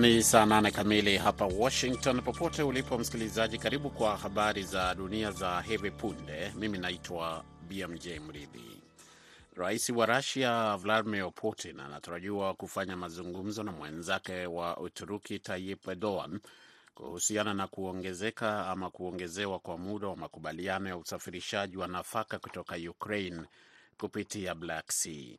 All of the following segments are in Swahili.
Ni saa nane kamili hapa Washington. Popote ulipo msikilizaji, karibu kwa habari za dunia za hivi punde. Mimi naitwa BMJ Mridhi. Rais wa Rusia Vladimir Putin anatarajiwa kufanya mazungumzo na mwenzake wa Uturuki Tayyip Erdogan kuhusiana na kuongezeka ama kuongezewa kwa muda wa makubaliano ya usafirishaji wa nafaka kutoka Ukraine kupitia Black Sea.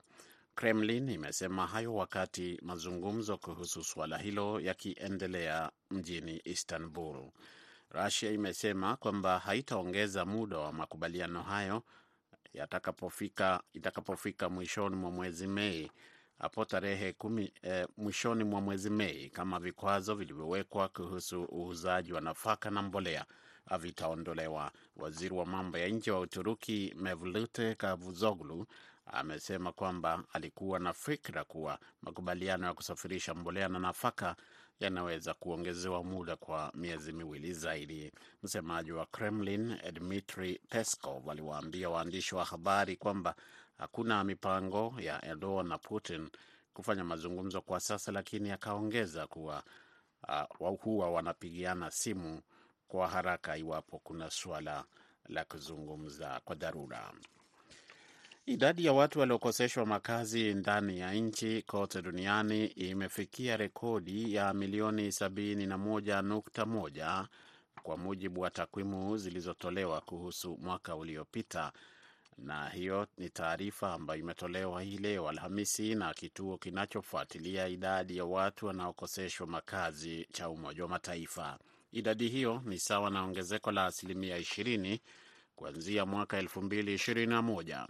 Kremlin imesema hayo wakati mazungumzo kuhusu suala hilo yakiendelea mjini Istanbul. Rusia imesema kwamba haitaongeza muda wa makubaliano hayo yatakapofika itakapofika mwishoni mwa mwezi Mei hapo tarehe kumi, eh, mwishoni mwa mwezi Mei kama vikwazo vilivyowekwa kuhusu uuzaji wa nafaka na mbolea vitaondolewa. Waziri wa mambo ya nje wa Uturuki Mevlut Cavusoglu amesema kwamba alikuwa na fikra kuwa makubaliano ya kusafirisha mbolea na nafaka yanaweza kuongezewa muda kwa miezi miwili zaidi. Msemaji wa Kremlin Dmitri Peskov aliwaambia waandishi wa habari kwamba hakuna mipango ya Erdogan na Putin kufanya mazungumzo kwa sasa, lakini akaongeza kuwa uh, huwa wanapigiana simu kwa haraka iwapo kuna suala la kuzungumza kwa dharura. Idadi ya watu waliokoseshwa makazi ndani ya nchi kote duniani imefikia rekodi ya milioni 71.1 kwa mujibu wa takwimu zilizotolewa kuhusu mwaka uliopita, na hiyo ni taarifa ambayo imetolewa hii leo Alhamisi na kituo kinachofuatilia idadi ya watu wanaokoseshwa makazi cha Umoja wa Mataifa. Idadi hiyo ni sawa na ongezeko la asilimia 20 kuanzia mwaka 2021.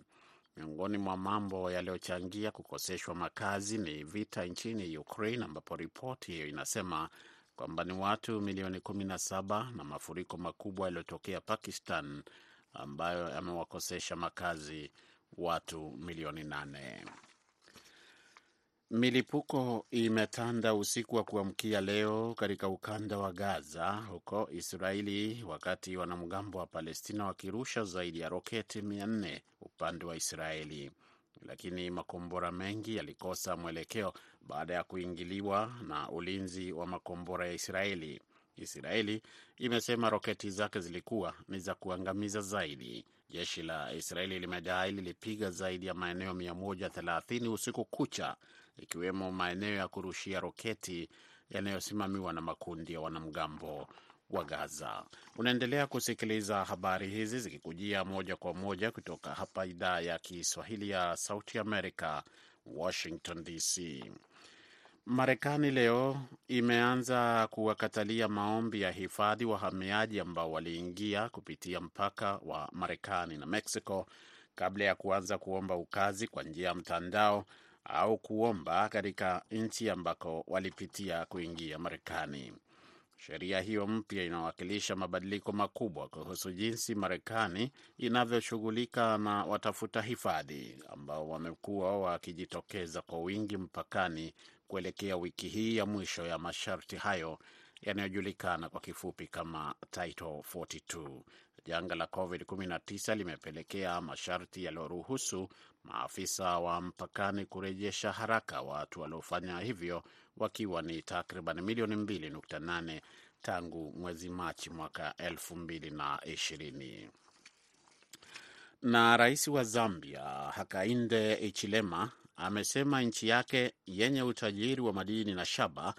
Miongoni mwa mambo yaliyochangia kukoseshwa makazi ni vita nchini Ukraine, ambapo ripoti hiyo inasema kwamba ni watu milioni 17 na mafuriko makubwa yaliyotokea Pakistan ambayo yamewakosesha makazi watu milioni nane. Milipuko imetanda usiku wa kuamkia leo katika ukanda wa Gaza huko Israeli, wakati wanamgambo wa Palestina wakirusha zaidi ya roketi 400 upande wa Israeli, lakini makombora mengi yalikosa mwelekeo baada ya kuingiliwa na ulinzi wa makombora ya Israeli. Israeli imesema roketi zake zilikuwa ni za kuangamiza zaidi. Jeshi la Israeli limedai lilipiga zaidi ya maeneo 130 usiku kucha ikiwemo maeneo ya kurushia roketi yanayosimamiwa na makundi ya wanamgambo wa Gaza. Unaendelea kusikiliza habari hizi zikikujia moja kwa moja kutoka hapa idhaa ya Kiswahili ya Sauti Amerika, Washington DC. Marekani leo imeanza kuwakatalia maombi ya hifadhi wahamiaji ambao waliingia kupitia mpaka wa Marekani na Mexico kabla ya kuanza kuomba ukazi kwa njia ya mtandao au kuomba katika nchi ambako walipitia kuingia Marekani. Sheria hiyo mpya inawakilisha mabadiliko makubwa kuhusu jinsi Marekani inavyoshughulika na watafuta hifadhi ambao wamekuwa wakijitokeza kwa wingi mpakani kuelekea wiki hii ya mwisho ya masharti hayo yanayojulikana kwa kifupi kama Title 42. Janga la COVID-19 limepelekea masharti yaliyoruhusu maafisa wa mpakani kurejesha haraka watu waliofanya hivyo wakiwa ni takriban milioni 2.8 tangu mwezi Machi mwaka 2020. Na rais wa Zambia Hakainde Hichilema amesema nchi yake yenye utajiri wa madini na shaba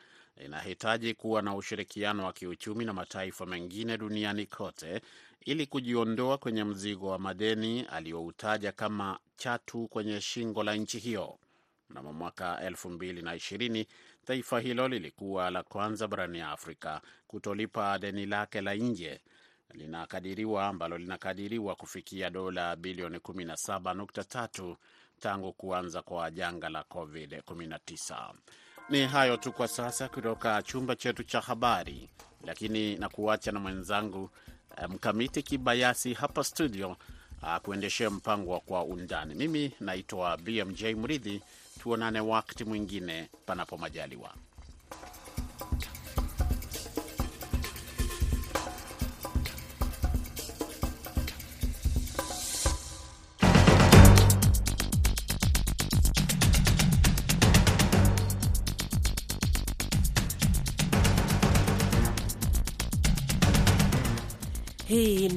inahitaji kuwa na ushirikiano wa kiuchumi na mataifa mengine duniani kote ili kujiondoa kwenye mzigo wa madeni aliyoutaja kama chatu kwenye shingo la nchi hiyo. Mnamo mwaka 2020 taifa hilo lilikuwa la kwanza barani Afrika kutolipa deni lake la nje linakadiriwa ambalo linakadiriwa kufikia dola bilioni 17.3 tangu kuanza kwa janga la COVID-19. Ni hayo tu kwa sasa kutoka chumba chetu cha habari, lakini na kuacha na mwenzangu Mkamiti Kibayasi hapa studio kuendeshea mpango wa Kwa Undani. Mimi naitwa BMJ Mridhi. Tuonane wakati mwingine, panapo majaliwa.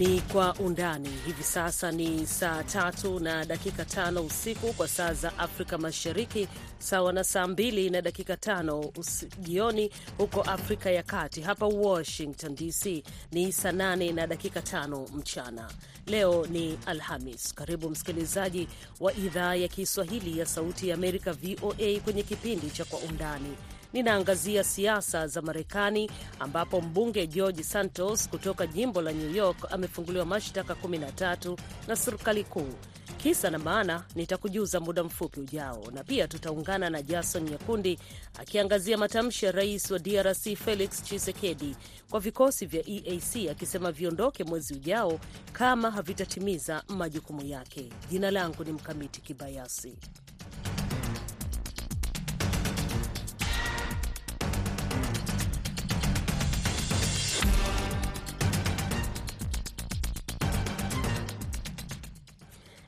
Ni Kwa Undani. Hivi sasa ni saa tatu na dakika tano usiku kwa saa za Afrika Mashariki, sawa na saa mbili na dakika tano jioni huko Afrika ya Kati. Hapa Washington DC ni saa nane na dakika tano mchana. Leo ni Alhamis. Karibu msikilizaji wa idhaa ya Kiswahili ya Sauti ya Amerika, VOA, kwenye kipindi cha Kwa Undani. Ninaangazia siasa za Marekani ambapo mbunge George Santos kutoka jimbo la New York amefunguliwa mashtaka 13 na serikali kuu. Kisa na maana nitakujuza muda mfupi ujao, na pia tutaungana na Jason Nyakundi akiangazia matamshi ya rais wa DRC Felix Tshisekedi kwa vikosi vya EAC akisema viondoke mwezi ujao kama havitatimiza majukumu yake. Jina langu ni Mkamiti Kibayasi.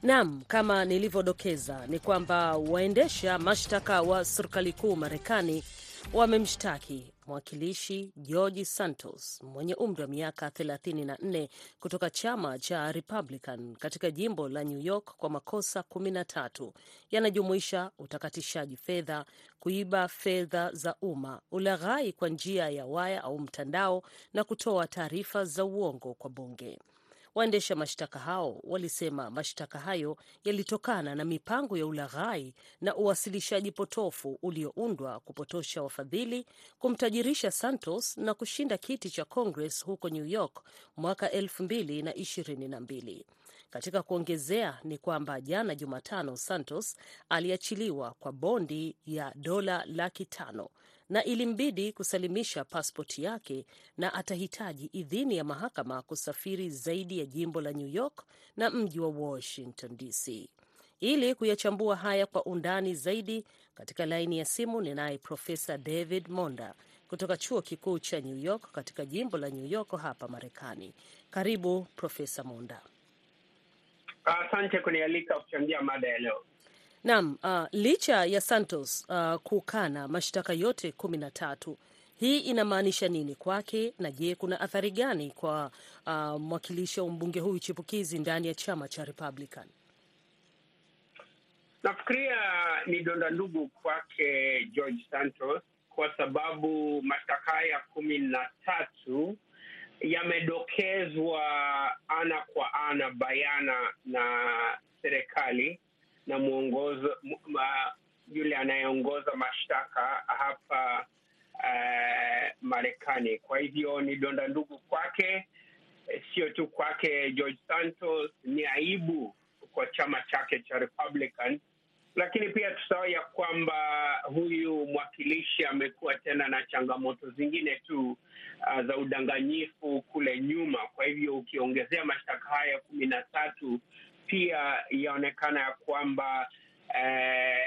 Naam, kama nilivyodokeza ni kwamba waendesha mashtaka wa serikali kuu Marekani wamemshtaki mwakilishi George Santos mwenye umri wa miaka 34 kutoka chama cha Republican katika jimbo la New York kwa makosa 13 yanajumuisha utakatishaji fedha, kuiba fedha za umma, ulaghai kwa njia ya waya au mtandao na kutoa taarifa za uongo kwa bunge. Waendesha mashtaka hao walisema mashtaka hayo yalitokana na mipango ya ulaghai na uwasilishaji potofu ulioundwa kupotosha wafadhili, kumtajirisha Santos na kushinda kiti cha Congress huko New York mwaka elfu mbili na ishirini na mbili. Katika kuongezea ni kwamba jana Jumatano, Santos aliachiliwa kwa bondi ya dola laki tano na ilimbidi kusalimisha paspoti yake na atahitaji idhini ya mahakama kusafiri zaidi ya jimbo la New York na mji wa Washington DC. Ili kuyachambua haya kwa undani zaidi, katika laini ya simu ninaye Profesa David Monda kutoka chuo kikuu cha New York katika jimbo la New York hapa Marekani. Karibu Profesa Monda. Asante kunialika kuchangia mada ya leo. Naam, uh, licha ya Santos uh, kukana mashtaka yote kumi na tatu, hii inamaanisha nini kwake, na je, kuna athari gani kwa uh, mwakilishi wa mbunge huyu chipukizi ndani ya chama cha Republican? Nafikiria ni donda ndugu kwake George Santos kwa sababu mashtaka haya kumi na tatu yamedokezwa ana kwa ana bayana na serikali na mwongozo yule anayeongoza mashtaka hapa uh, Marekani. Kwa hivyo ni donda ndugu kwake, sio tu kwake George Santos, ni aibu kwa chama chake cha Republican, lakini pia tusahau ya kwamba huyu mwakilishi amekuwa tena na changamoto zingine tu uh, za udanganyifu kule nyuma. Kwa hivyo ukiongezea mashtaka haya kumi na tatu pia yaonekana ya kwamba eh,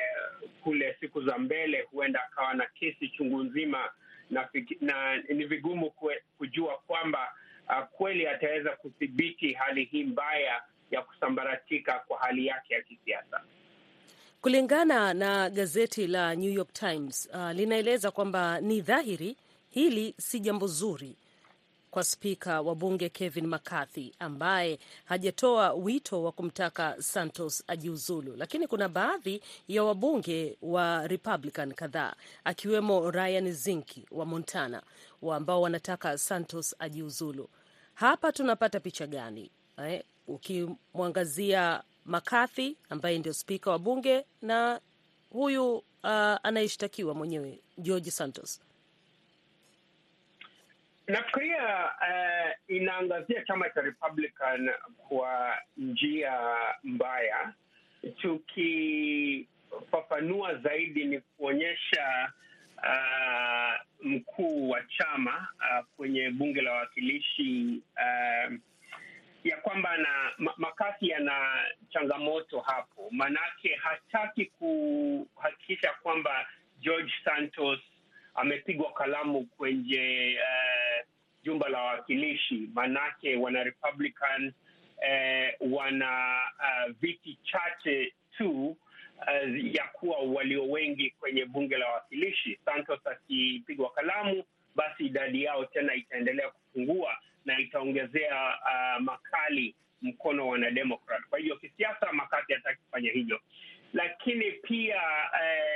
kule siku za mbele huenda akawa na kesi chungu nzima, na, na ni vigumu kujua kwamba uh, kweli ataweza kudhibiti hali hii mbaya ya kusambaratika kwa hali yake ya kisiasa. Kulingana na gazeti la New York Times uh, linaeleza kwamba ni dhahiri hili si jambo zuri kwa spika wa bunge Kevin McCarthy ambaye hajatoa wito wa kumtaka Santos ajiuzulu, lakini kuna baadhi ya wabunge wa Republican kadhaa akiwemo Ryan Zinke wa Montana wa ambao wanataka Santos ajiuzulu. Hapa tunapata picha gani eh? Ukimwangazia McCarthy ambaye ndio spika wa bunge na huyu uh, anayeshtakiwa mwenyewe George Santos. Nafikiria uh, inaangazia chama cha Republican kwa njia mbaya. Tukifafanua zaidi, ni kuonyesha uh, mkuu wa chama uh, kwenye bunge la wawakilishi uh, ya kwamba na makasi yana changamoto hapo, manake hataki kuhakikisha kwamba George Santos amepigwa kalamu kwenye uh, jumba la wawakilishi, maanake wana Republican uh, wana uh, viti chache tu uh, ya kuwa walio wengi kwenye bunge la wawakilishi. Santos akipigwa kalamu, basi idadi yao tena itaendelea kupungua na itaongezea uh, makali mkono wa wanademokrat. Kwa hivyo kisiasa, Makati hataki kufanya hivyo, lakini pia eh,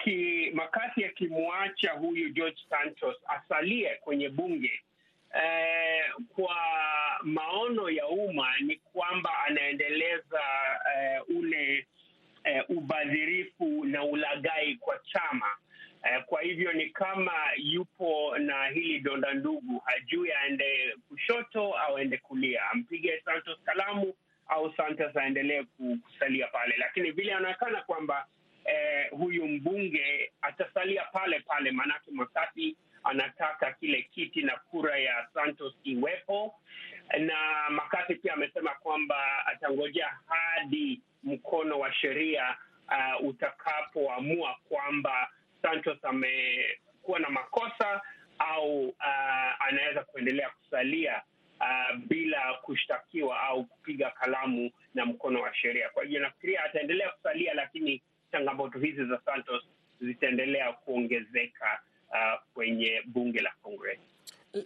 aki Makati akimwacha huyu George Santos asalie kwenye bunge. Eh, kwa maono ya umma ni kwamba anaendeleza eh, ule eh, ubadhirifu na ulaghai kwa chama. Eh, kwa hivyo ni kama yupo na hili donda ndugu, hajui aende kushoto au aende kulia, ampige Santos kalamu au Santos aendelee kusalia pale, lakini vile anaonekana kwamba eh, huyu mbunge atasalia pale pale, maanake Makati anataka kile kiti na kura ya Santos iwepo, na Makati pia amesema kwamba atangojea hadi mkono wa sheria uh, utakapoamua kwamba Santos amekuwa na makosa au uh, anaweza kuendelea kusalia uh, bila kushtakiwa au kupiga kalamu na mkono wa sheria. Kwa hivyo nafikiria ataendelea kusalia, lakini changamoto hizi za Santos zitaendelea kuongezeka uh, kwenye bunge la Congress.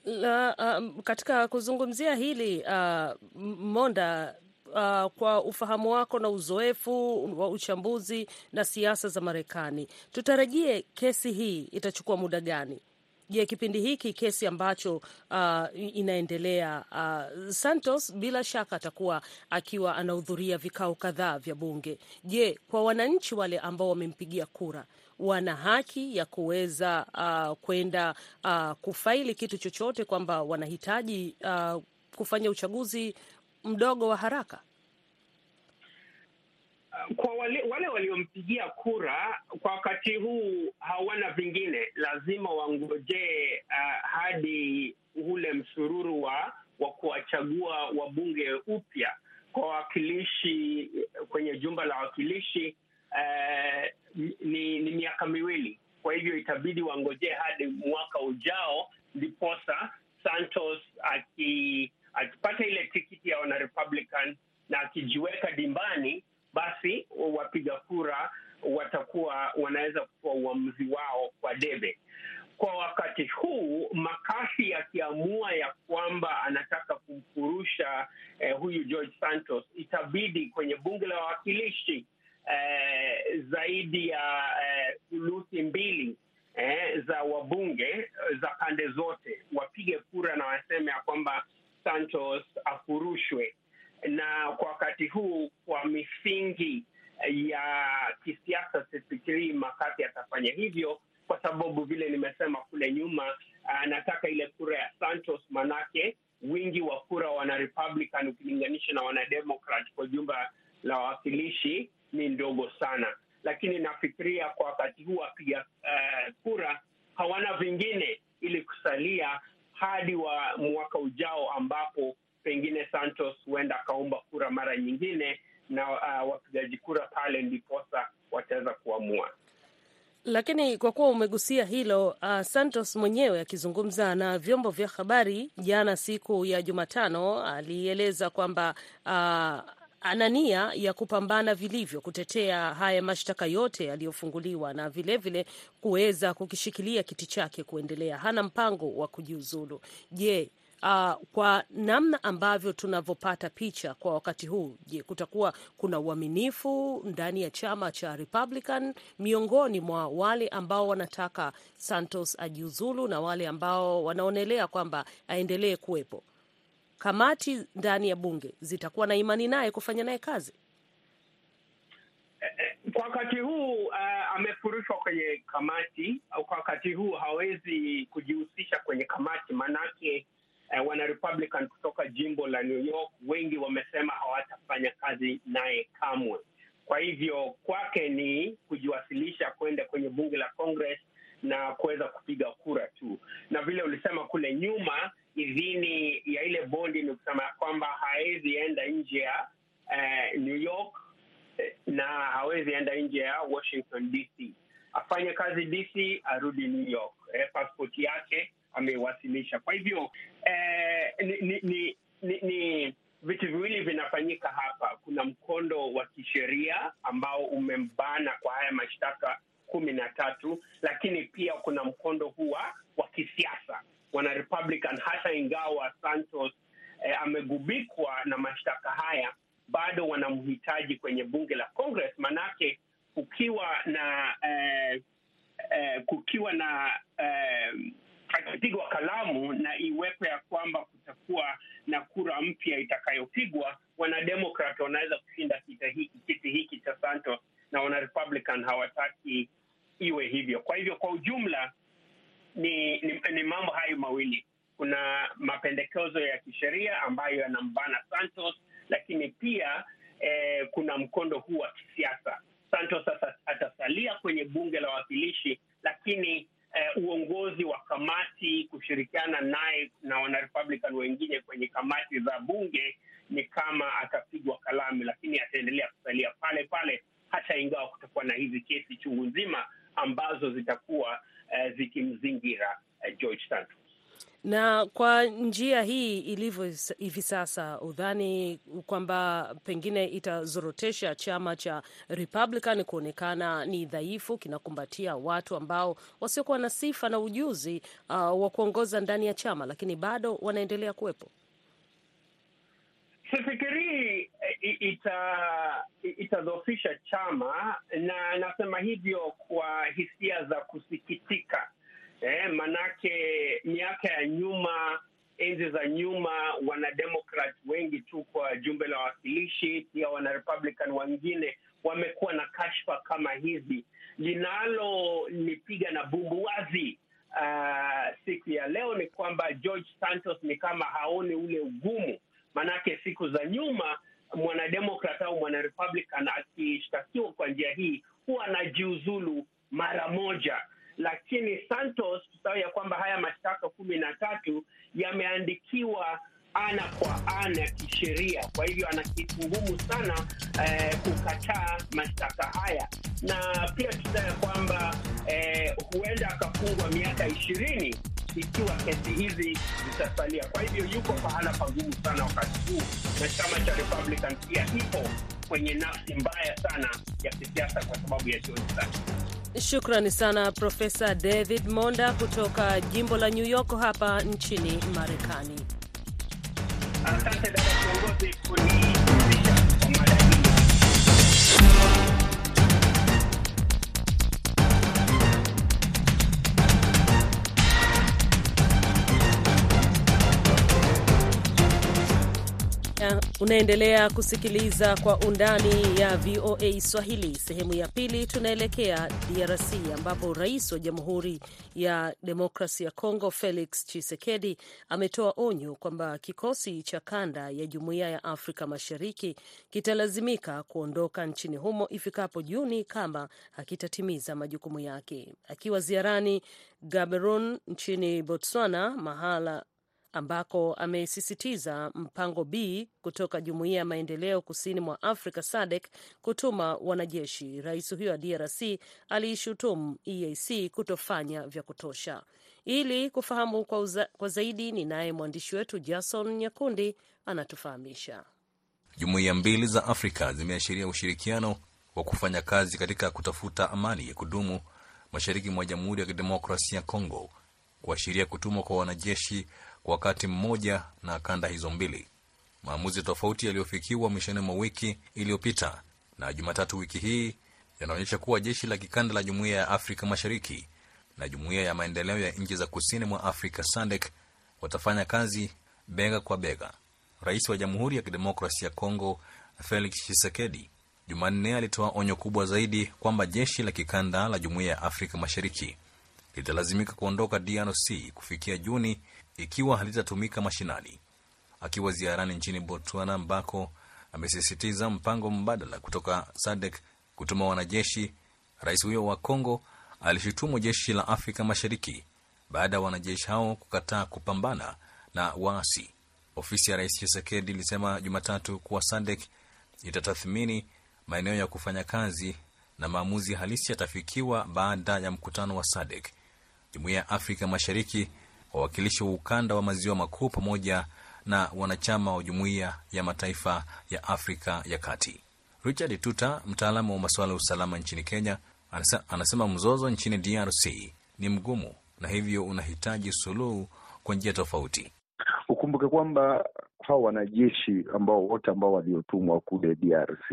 La, um, katika kuzungumzia hili uh, Monda uh, kwa ufahamu wako na uzoefu wa uchambuzi na siasa za Marekani, tutarajie kesi hii itachukua muda gani? Je, kipindi hiki kesi ambacho uh, inaendelea uh, Santos bila shaka atakuwa akiwa anahudhuria vikao kadhaa vya bunge. Je, kwa wananchi wale ambao wamempigia kura wana haki ya kuweza uh, kwenda uh, kufaili kitu chochote kwamba wanahitaji uh, kufanya uchaguzi mdogo wa haraka? Kwa wale, wale waliompigia kura kwa wakati huu hawana vingine, lazima wangojee uh, hadi ule msururu wa wa kuwachagua wabunge upya kwa wawakilishi kwenye jumba la wawakilishi uh, ni, ni miaka miwili. Kwa hivyo itabidi wangojee hadi mwaka ujao, ndiposa Santos aki akipata ile tikiti ya wana Republican na akijiweka dimbani basi wapiga kura watakuwa wanaweza kutoa uamuzi wao kwa debe. Kwa wakati huu Makasi akiamua ya kwamba anataka kumfurusha eh, huyu George Santos, itabidi kwenye bunge la wawakilishi eh, zaidi ya thuluthi eh, mbili eh, za wabunge za pande zote wapige kura na waseme ya kwamba Santos afurushwe na kwa wakati huu kwa misingi ya kisiasa sifikirii Makati atafanya hivyo, kwa sababu vile nimesema kule nyuma, anataka ile kura ya Santos, manake wingi wa kura wana Republican ukilinganisha na wanademokrat kwa jumba la wawakilishi ni ndogo sana, lakini nafikiria kwa wakati huu wapiga uh, kura hawana vingine ili kusalia hadi wa mwaka ujao ambapo pengine Santos huenda akaomba kura mara nyingine na uh, wapigaji kura pale ndiposa wataweza kuamua. Lakini kwa kuwa umegusia hilo, uh, Santos mwenyewe akizungumza na vyombo vya habari jana siku ya Jumatano alieleza kwamba uh, ana nia ya kupambana vilivyo kutetea haya mashtaka yote yaliyofunguliwa na vilevile kuweza kukishikilia kiti chake kuendelea. Hana mpango wa kujiuzulu. Je, Uh, kwa namna ambavyo tunavyopata picha kwa wakati huu, je, kutakuwa kuna uaminifu ndani ya chama cha Republican miongoni mwa wale ambao wanataka Santos ajiuzulu na wale ambao wanaonelea kwamba aendelee kuwepo? Kamati ndani ya bunge zitakuwa na imani naye kufanya naye kazi? Kwa wakati huu uh, amefurushwa kwenye kamati kwa wakati huu hawezi kujihusisha kwenye kamati maanake Uh, wana Republican kutoka jimbo la New York wengi wamesema hawatafanya kazi naye kamwe. Kwa hivyo kwake ni kujiwasilisha kwenda kwenye bunge la Congress na kuweza kupiga kura tu, na vile ulisema kule nyuma, idhini ya ile bondi ni kusema kwamba hawezi enda nje ya eh, New York na hawezi enda nje ya Washington DC. Afanye kazi DC, arudi New York. Eh, passport yake amewasilisha. Kwa hivyo eh, ni, ni, ni, ni, vitu viwili vinafanyika hapa. Kuna mkondo wa kisheria ambao umembana kwa haya mashtaka kumi na tatu, lakini pia kuna mkondo huwa wa kisiasa wana Republican, hata ingawa Santos eh, amegubikwa na mashtaka haya, bado wanamhitaji kwenye bunge la Congress, manake kukiwa na eh, eh, kukiwa na eh, akipigwa kalamu na iwepo ya kwamba kutakuwa na kura mpya itakayopigwa, wanademokrat wanaweza kushinda kiti hiki, kiti hiki cha Santos na wanarepublican hawataki iwe hivyo. Kwa hivyo kwa ujumla ni, ni, ni mambo hayo mawili. Kuna mapendekezo ya kisheria ambayo yanambana Santos, lakini pia eh, kuna mkondo huu wa kisiasa. Santos atasalia kwenye bunge la wawakilishi, lakini eh, uongozi wa kamati kushirikiana naye na wanarepublican wengine kwenye kamati za bunge ni kama atapigwa kalamu, lakini ataendelea kusalia pale pale hata ingawa kutakuwa na hizi kesi chungu nzima ambazo zitakuwa eh, zikimzingira eh, George Santos. Na kwa njia hii ilivyo hivi sasa, udhani kwamba pengine itazorotesha chama cha Republican kuonekana ni dhaifu, kinakumbatia watu ambao wasiokuwa na sifa na ujuzi uh, wa kuongoza ndani ya chama, lakini bado wanaendelea kuwepo? Sifikirii ita itadhoofisha chama, na nasema hivyo kwa hisia za kusikitika. Eh, manake miaka ya nyuma, enzi za nyuma, wanademokrat wengi tu kwa jumbe la wawakilishi, pia wanarepublican wengine wamekuwa na kashfa kama hizi. Linalonipiga na bumbuwazi uh, siku ya leo ni kwamba George Santos ni kama haoni ule ugumu, manake siku za nyuma eh, kukataa mashtaka haya, na pia tusahau ya kwamba eh, huenda akafungwa miaka ishirini ikiwa kesi hizi zitasalia. Kwa hivyo yuko pahala pagumu sana wakati huu, na chama cha Republican pia ipo kwenye nafsi mbaya sana ya kisiasa kwa sababu ya George zake. Shukrani sana Profesa David Monda kutoka jimbo la New York hapa nchini Marekani. Asante dada kiongozi Unaendelea kusikiliza kwa undani ya VOA Swahili. Sehemu ya pili, tunaelekea DRC ambapo rais wa Jamhuri ya Demokrasi ya Kongo Felix Tshisekedi ametoa onyo kwamba kikosi cha kanda ya Jumuiya ya Afrika Mashariki kitalazimika kuondoka nchini humo ifikapo Juni kama hakitatimiza majukumu yake. Akiwa ziarani Gaborone nchini Botswana, mahala ambako amesisitiza mpango B kutoka Jumuiya ya Maendeleo Kusini mwa Afrika SADC kutuma wanajeshi. Rais huyo wa DRC aliishutumu EAC kutofanya vya kutosha. Ili kufahamu kwa, uza, kwa zaidi ni naye mwandishi wetu Jason Nyakundi anatufahamisha. Jumuiya mbili za Afrika zimeashiria ushirikiano wa kufanya kazi katika kutafuta amani ya kudumu mashariki mwa Jamhuri ya Kidemokrasia ya Kongo, kuashiria kutumwa kwa wanajeshi wakati mmoja na kanda hizo mbili. Maamuzi tofauti yaliyofikiwa mwishoni mwa wiki iliyopita na Jumatatu wiki hii yanaonyesha kuwa jeshi la kikanda la Jumuiya ya Afrika Mashariki na Jumuiya ya Maendeleo ya Nchi za Kusini mwa Afrika SADC watafanya kazi bega kwa bega. Rais wa Jamhuri ya Kidemokrasia ya Kongo Felix Tshisekedi Jumanne alitoa onyo kubwa zaidi kwamba jeshi la kikanda la Jumuiya ya Afrika Mashariki litalazimika kuondoka DRC kufikia Juni ikiwa halitatumika mashinani. Akiwa ziarani nchini Botswana ambako amesisitiza mpango mbadala kutoka SADC kutuma wanajeshi, rais huyo wa Kongo alishutumu jeshi la Afrika Mashariki baada ya wanajeshi hao kukataa kupambana na waasi. Ofisi ya rais Chisekedi ilisema Jumatatu kuwa SADC itatathmini maeneo ya kufanya kazi na maamuzi halisi yatafikiwa baada ya mkutano wa SADC. Jumuiya ya Afrika Mashariki, wawakilishi wa ukanda wa maziwa makuu pamoja na wanachama wa Jumuiya ya Mataifa ya Afrika ya Kati. Richard Tuta, mtaalamu wa masuala ya usalama nchini Kenya, anasema mzozo nchini DRC ni mgumu na hivyo unahitaji suluhu kwa njia tofauti. Ukumbuke kwamba hawa wanajeshi ambao wote ambao waliotumwa kule DRC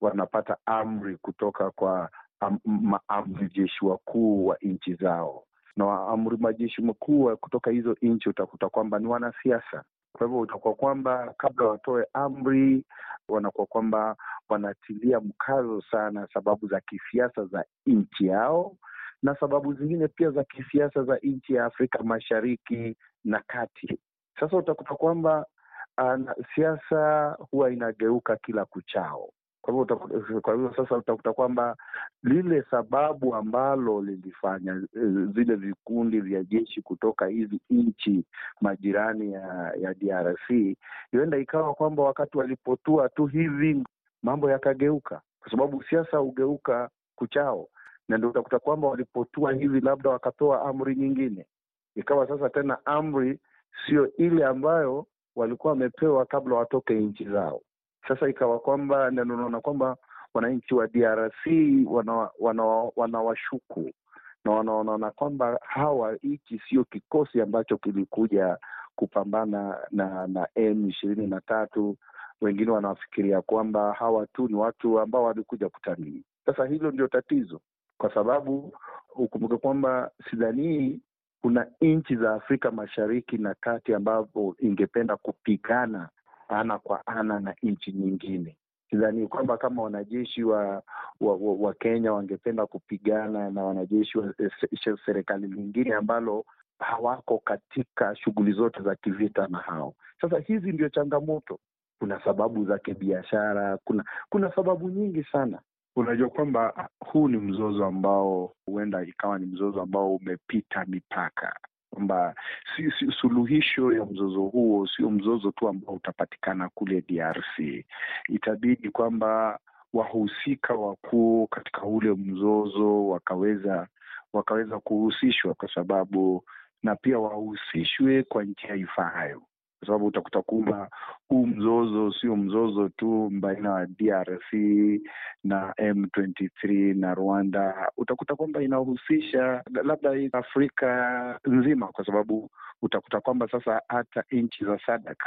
wanapata amri kutoka kwa am, maamri jeshi wakuu wa nchi zao, na amri majeshi makuu kutoka hizo nchi utakuta kwamba ni wanasiasa. Kwa hivyo utakuwa kwamba kabla watoe amri, wanakuwa kwamba wanatilia mkazo sana sababu za kisiasa za nchi yao na sababu zingine pia za kisiasa za nchi ya Afrika Mashariki na Kati. Sasa utakuta kwamba uh, siasa huwa inageuka kila kuchao. Kwa hivyo kwa hivyo sasa utakuta kwamba lile sababu ambalo lilifanya zile vikundi vya jeshi kutoka hizi nchi majirani ya, ya DRC huenda ikawa kwamba wakati walipotua tu hivi mambo yakageuka, kwa sababu siasa hugeuka kuchao, na ndio utakuta kwamba walipotua hivi labda wakatoa amri nyingine, ikawa sasa tena amri sio ile ambayo walikuwa wamepewa kabla watoke nchi zao. Sasa ikawa kwamba naona kwamba wananchi wa DRC wanawashuku wana, wana na wanaona kwamba hawa hiki sio kikosi ambacho kilikuja kupambana na na M ishirini na tatu. Wengine wanafikiria kwamba hawa tu ni watu ambao walikuja kutalii. Sasa hilo ndio tatizo, kwa sababu ukumbuke kwamba sidhanii kuna nchi za Afrika Mashariki na Kati ambapo ingependa kupigana ana kwa ana na nchi nyingine. Sidhani kwamba kama wanajeshi wa, wa, wa, wa Kenya wangependa kupigana na wanajeshi wa serikali lingine ambalo hawako katika shughuli zote za kivita na hao. Sasa hizi ndio changamoto. Kuna sababu za kibiashara, kuna kuna sababu nyingi sana. Unajua kwamba huu ni mzozo ambao huenda ikawa ni mzozo ambao umepita mipaka kwamba si, si, suluhisho ya mzozo huo sio mzozo tu ambao utapatikana kule DRC. Itabidi kwamba wahusika wakuu katika ule mzozo wakaweza wakaweza kuhusishwa, kwa sababu na pia wahusishwe kwa njia ifaayo, kwa sababu utakuta kwamba huu mzozo sio mzozo tu baina ya DRC na M23 na Rwanda. Utakuta kwamba inahusisha labda Afrika nzima, kwa sababu utakuta kwamba sasa hata nchi za SADC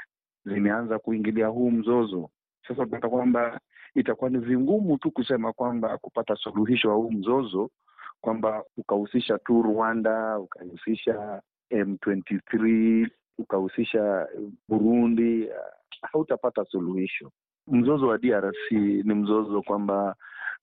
zimeanza kuingilia huu mzozo. Sasa utakuta kwamba itakuwa ni vingumu tu kusema kwamba kupata suluhisho wa huu mzozo kwamba ukahusisha tu Rwanda, ukahusisha M23 ukahusisha Burundi, hautapata suluhisho. Mzozo wa DRC ni mzozo kwamba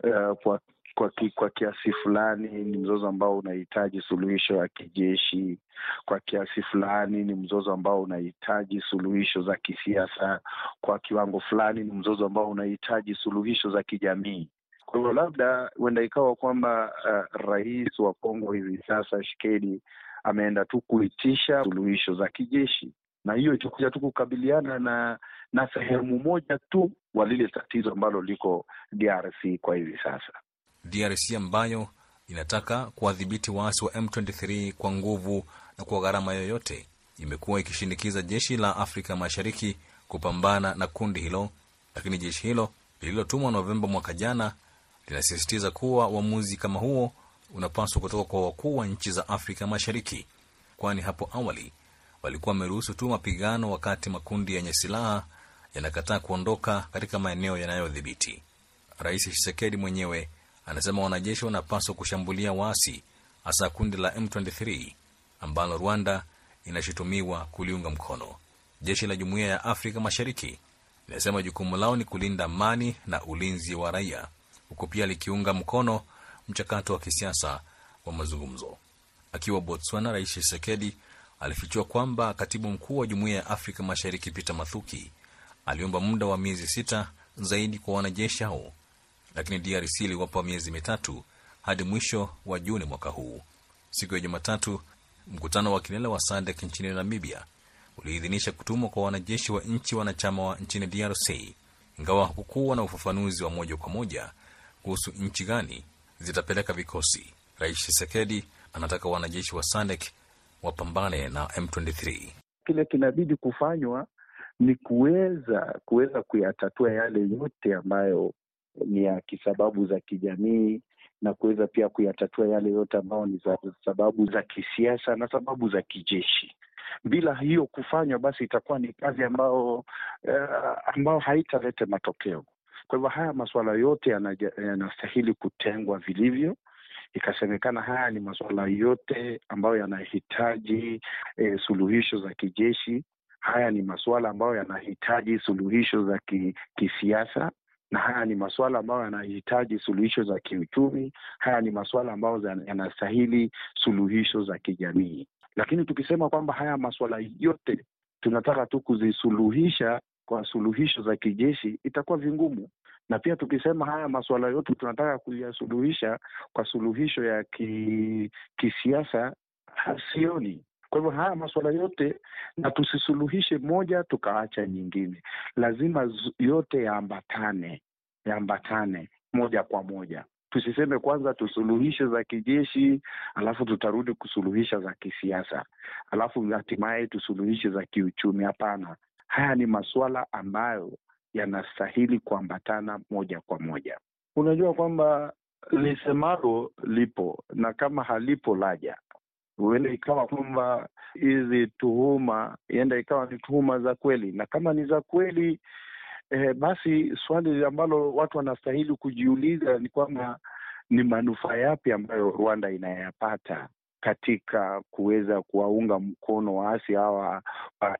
uh, kwa kwa, ki, kwa kiasi fulani ni mzozo ambao unahitaji suluhisho ya kijeshi. Kwa kiasi fulani ni mzozo ambao unahitaji suluhisho za kisiasa. Kwa kiwango fulani ni mzozo ambao unahitaji suluhisho za kijamii. Kwa hivyo labda huenda ikawa kwamba uh, rais wa Kongo hivi sasa Tshisekedi ameenda tu kuitisha suluhisho za kijeshi, na hiyo itakuja tu kukabiliana na na sehemu moja tu wa lile tatizo ambalo liko DRC kwa hivi sasa. DRC ambayo inataka kuwadhibiti waasi wa M23 kwa nguvu na kwa gharama yoyote, imekuwa ikishinikiza jeshi la Afrika Mashariki kupambana na kundi hilo, lakini jeshi hilo lililotumwa Novemba mwaka jana linasisitiza kuwa uamuzi kama huo unapaswa kutoka kwa wakuu wa nchi za Afrika Mashariki, kwani hapo awali walikuwa wameruhusu tu mapigano wakati makundi yenye silaha yanakataa kuondoka katika maeneo yanayodhibiti. Rais Tshisekedi mwenyewe anasema wanajeshi wanapaswa kushambulia waasi, hasa kundi la M23 ambalo Rwanda inashutumiwa kuliunga mkono. Jeshi la Jumuiya ya Afrika Mashariki linasema jukumu lao ni kulinda amani na ulinzi wa raia, huku pia likiunga mkono mchakato wa kisiasa wa mazungumzo. Akiwa Botswana, Rais Tshisekedi alifichua kwamba katibu mkuu wa Jumuiya ya Afrika Mashariki Peter Mathuki aliomba muda wa miezi sita zaidi kwa wanajeshi hao, lakini DRC iliwapa miezi mitatu hadi mwisho wa Juni mwaka huu. Siku ya Jumatatu, mkutano wa kilele wa SADC nchini Namibia uliidhinisha kutumwa kwa wanajeshi wa nchi wanachama wa nchini DRC, ingawa hakukuwa na ufafanuzi wa moja kwa moja kuhusu nchi gani zitapeleka vikosi. Rais Tshisekedi anataka wanajeshi wa SADC wapambane na M23. Kile kinabidi kufanywa ni kuweza kuweza kuyatatua yale yote ambayo ni ya kisababu za kijamii na kuweza pia kuyatatua yale yote ambayo ni za sababu za kisiasa na sababu za kijeshi. bila hiyo kufanywa, basi itakuwa ni kazi ambayo uh, ambayo haitaleta matokeo. Kwa hivyo haya masuala yote yanastahili kutengwa vilivyo, ikasemekana haya ni masuala yote ambayo yanahitaji e, suluhisho za kijeshi. Haya ni masuala ambayo yanahitaji suluhisho za ki, kisiasa na haya ni masuala ambayo yanahitaji suluhisho za kiuchumi. Haya ni masuala ambayo yanastahili suluhisho za kijamii. Lakini tukisema kwamba haya masuala yote tunataka tu kuzisuluhisha kwa suluhisho za kijeshi, itakuwa vingumu. Na pia tukisema haya masuala yote tunataka kuyasuluhisha kwa suluhisho ya ki, kisiasa, sioni. Kwa hivyo haya masuala yote na tusisuluhishe moja tukaacha nyingine, lazima yote yaambatane, yaambatane moja kwa moja. Tusiseme kwanza tusuluhishe za kijeshi, alafu tutarudi kusuluhisha za kisiasa, alafu hatimaye tusuluhishe za kiuchumi. Hapana, haya ni masuala ambayo yanastahili kuambatana moja kwa moja. Unajua kwamba lisemalo lipo na kama halipo laja huenda ikawa kwamba hizi tuhuma ienda ikawa ni tuhuma za kweli, na kama ni za kweli eh, basi swali ambalo watu wanastahili kujiuliza ni kwamba ni manufaa yapi ambayo Rwanda inayapata katika kuweza kuwaunga mkono waasi hawa wa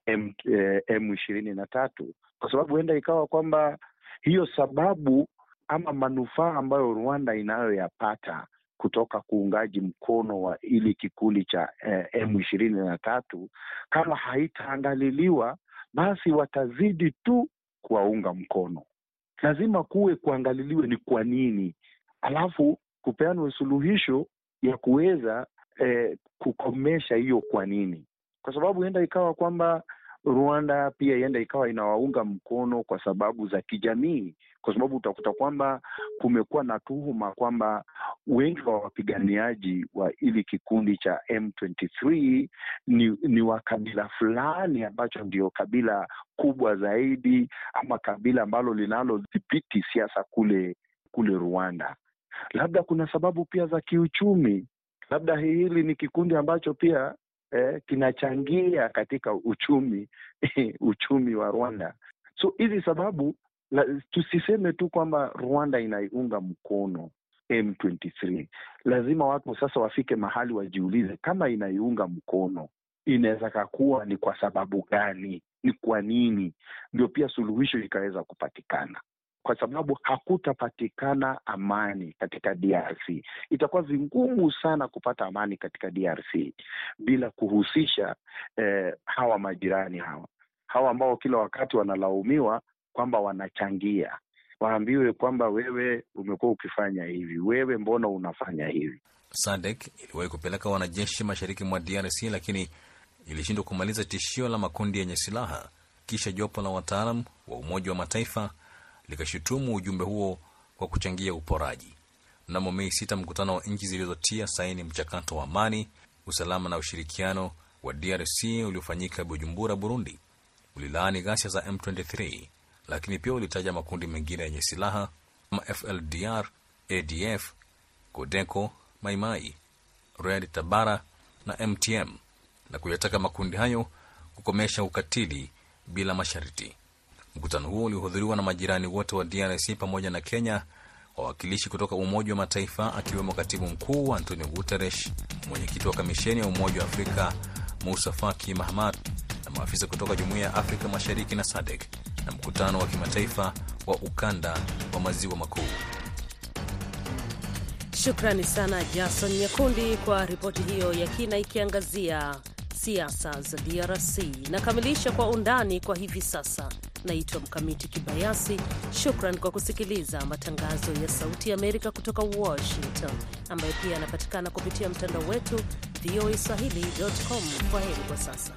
M ishirini na tatu, kwa sababu huenda ikawa kwamba hiyo sababu ama manufaa ambayo Rwanda inayoyapata kutoka kuungaji mkono wa ili kikundi cha eh, M ishirini na tatu kama haitaangaliliwa basi watazidi tu kuwaunga mkono. Lazima kuwe kuangaliliwe ni kwa nini, alafu kupeanwe suluhisho ya kuweza eh, kukomesha hiyo kwa nini, kwa sababu huenda ikawa kwamba Rwanda pia ienda ikawa inawaunga mkono kwa sababu za kijamii, kwa sababu utakuta kwamba kumekuwa na tuhuma kwamba wengi wa wapiganiaji wa ili kikundi cha M23 ni, ni wa kabila fulani ambacho ndio kabila kubwa zaidi ama kabila ambalo linalodhibiti siasa kule kule Rwanda. Labda kuna sababu pia za kiuchumi, labda hili ni kikundi ambacho pia Eh, kinachangia katika uchumi uchumi wa Rwanda. So hizi sababu la, tusiseme tu kwamba Rwanda inaiunga mkono M23. Lazima watu sasa wafike mahali wajiulize, kama inaiunga mkono inaweza kakuwa ni kwa sababu gani? Ni kwa nini? Ndio pia suluhisho ikaweza kupatikana kwa sababu hakutapatikana amani katika DRC. Itakuwa vingumu sana kupata amani katika DRC bila kuhusisha eh, hawa majirani hawa hawa ambao kila wakati wanalaumiwa kwamba wanachangia, waambiwe kwamba wewe umekuwa ukifanya hivi, wewe mbona unafanya hivi. SADC iliwahi kupeleka wanajeshi mashariki mwa DRC lakini ilishindwa kumaliza tishio la makundi yenye silaha. Kisha jopo la wataalam wa Umoja wa Mataifa likashutumu ujumbe huo kwa kuchangia uporaji. Mnamo Mei sita, mkutano wa nchi zilizotia saini mchakato wa amani, usalama na ushirikiano wa DRC uliofanyika Bujumbura, Burundi, ulilaani ghasia za M23, lakini pia ulitaja makundi mengine yenye silaha kama FLDR, ADF, Codeco, Maimai, Red Tabara na MTM na kuyataka makundi hayo kukomesha ukatili bila masharti. Mkutano huo ulihudhuriwa na majirani wote wa DRC pamoja na Kenya, wawakilishi kutoka Umoja wa Mataifa akiwemo katibu mkuu Antonio Guterres, mwenyekiti wa kamisheni ya Umoja wa Afrika Musa Faki Mahamat na maafisa kutoka Jumuiya ya Afrika Mashariki na SADC na mkutano wa kimataifa wa ukanda wa maziwa makuu. Shukrani sana Jason Nyakundi kwa ripoti hiyo ya kina ikiangazia siasa za DRC. Nakamilisha kwa undani kwa hivi sasa. Naitwa Mkamiti Kibayasi. Shukran kwa kusikiliza matangazo ya Sauti ya Amerika kutoka Washington, ambayo pia yanapatikana kupitia mtandao wetu voa swahili.com. Kwa heri kwa sasa.